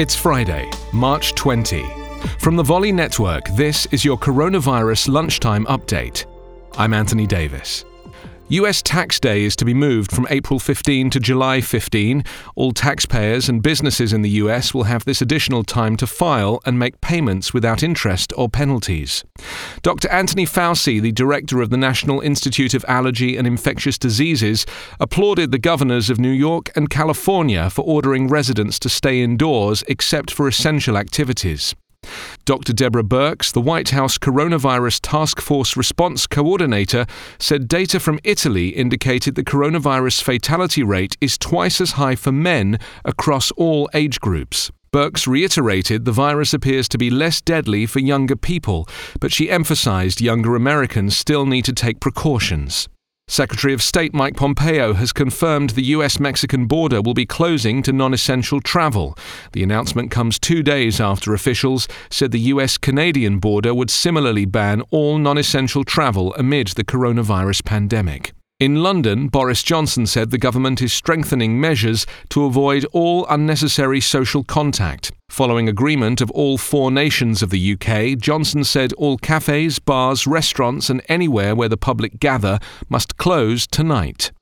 It's Friday, March 20. From the Volley Network, this is your coronavirus lunchtime update. I'm Anthony Davis. US tax day is to be moved from April 15 to July 15. All taxpayers and businesses in the US will have this additional time to file and make payments without interest or penalties. Dr. Anthony Fauci, the director of the National Institute of Allergy and Infectious Diseases, applauded the governors of New York and California for ordering residents to stay indoors except for essential activities. Dr. Deborah Birx, the White House Coronavirus Task Force Response Coordinator, said data from Italy indicated the coronavirus fatality rate is twice as high for men across all age groups. Birx reiterated the virus appears to be less deadly for younger people, but she emphasized younger Americans still need to take precautions. Secretary of State Mike Pompeo has confirmed the US Mexican border will be closing to non essential travel. The announcement comes two days after officials said the US Canadian border would similarly ban all non essential travel amid the coronavirus pandemic. In London, Boris Johnson said the government is strengthening measures to avoid all unnecessary social contact. Following agreement of all four nations of the UK, Johnson said all cafes, bars, restaurants, and anywhere where the public gather must close tonight.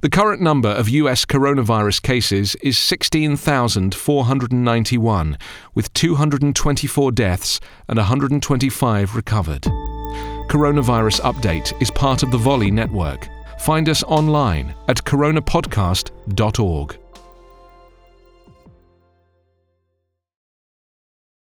The current number of US coronavirus cases is 16,491, with 224 deaths and 125 recovered. Coronavirus Update is part of the Volley Network. Find us online at coronapodcast.org.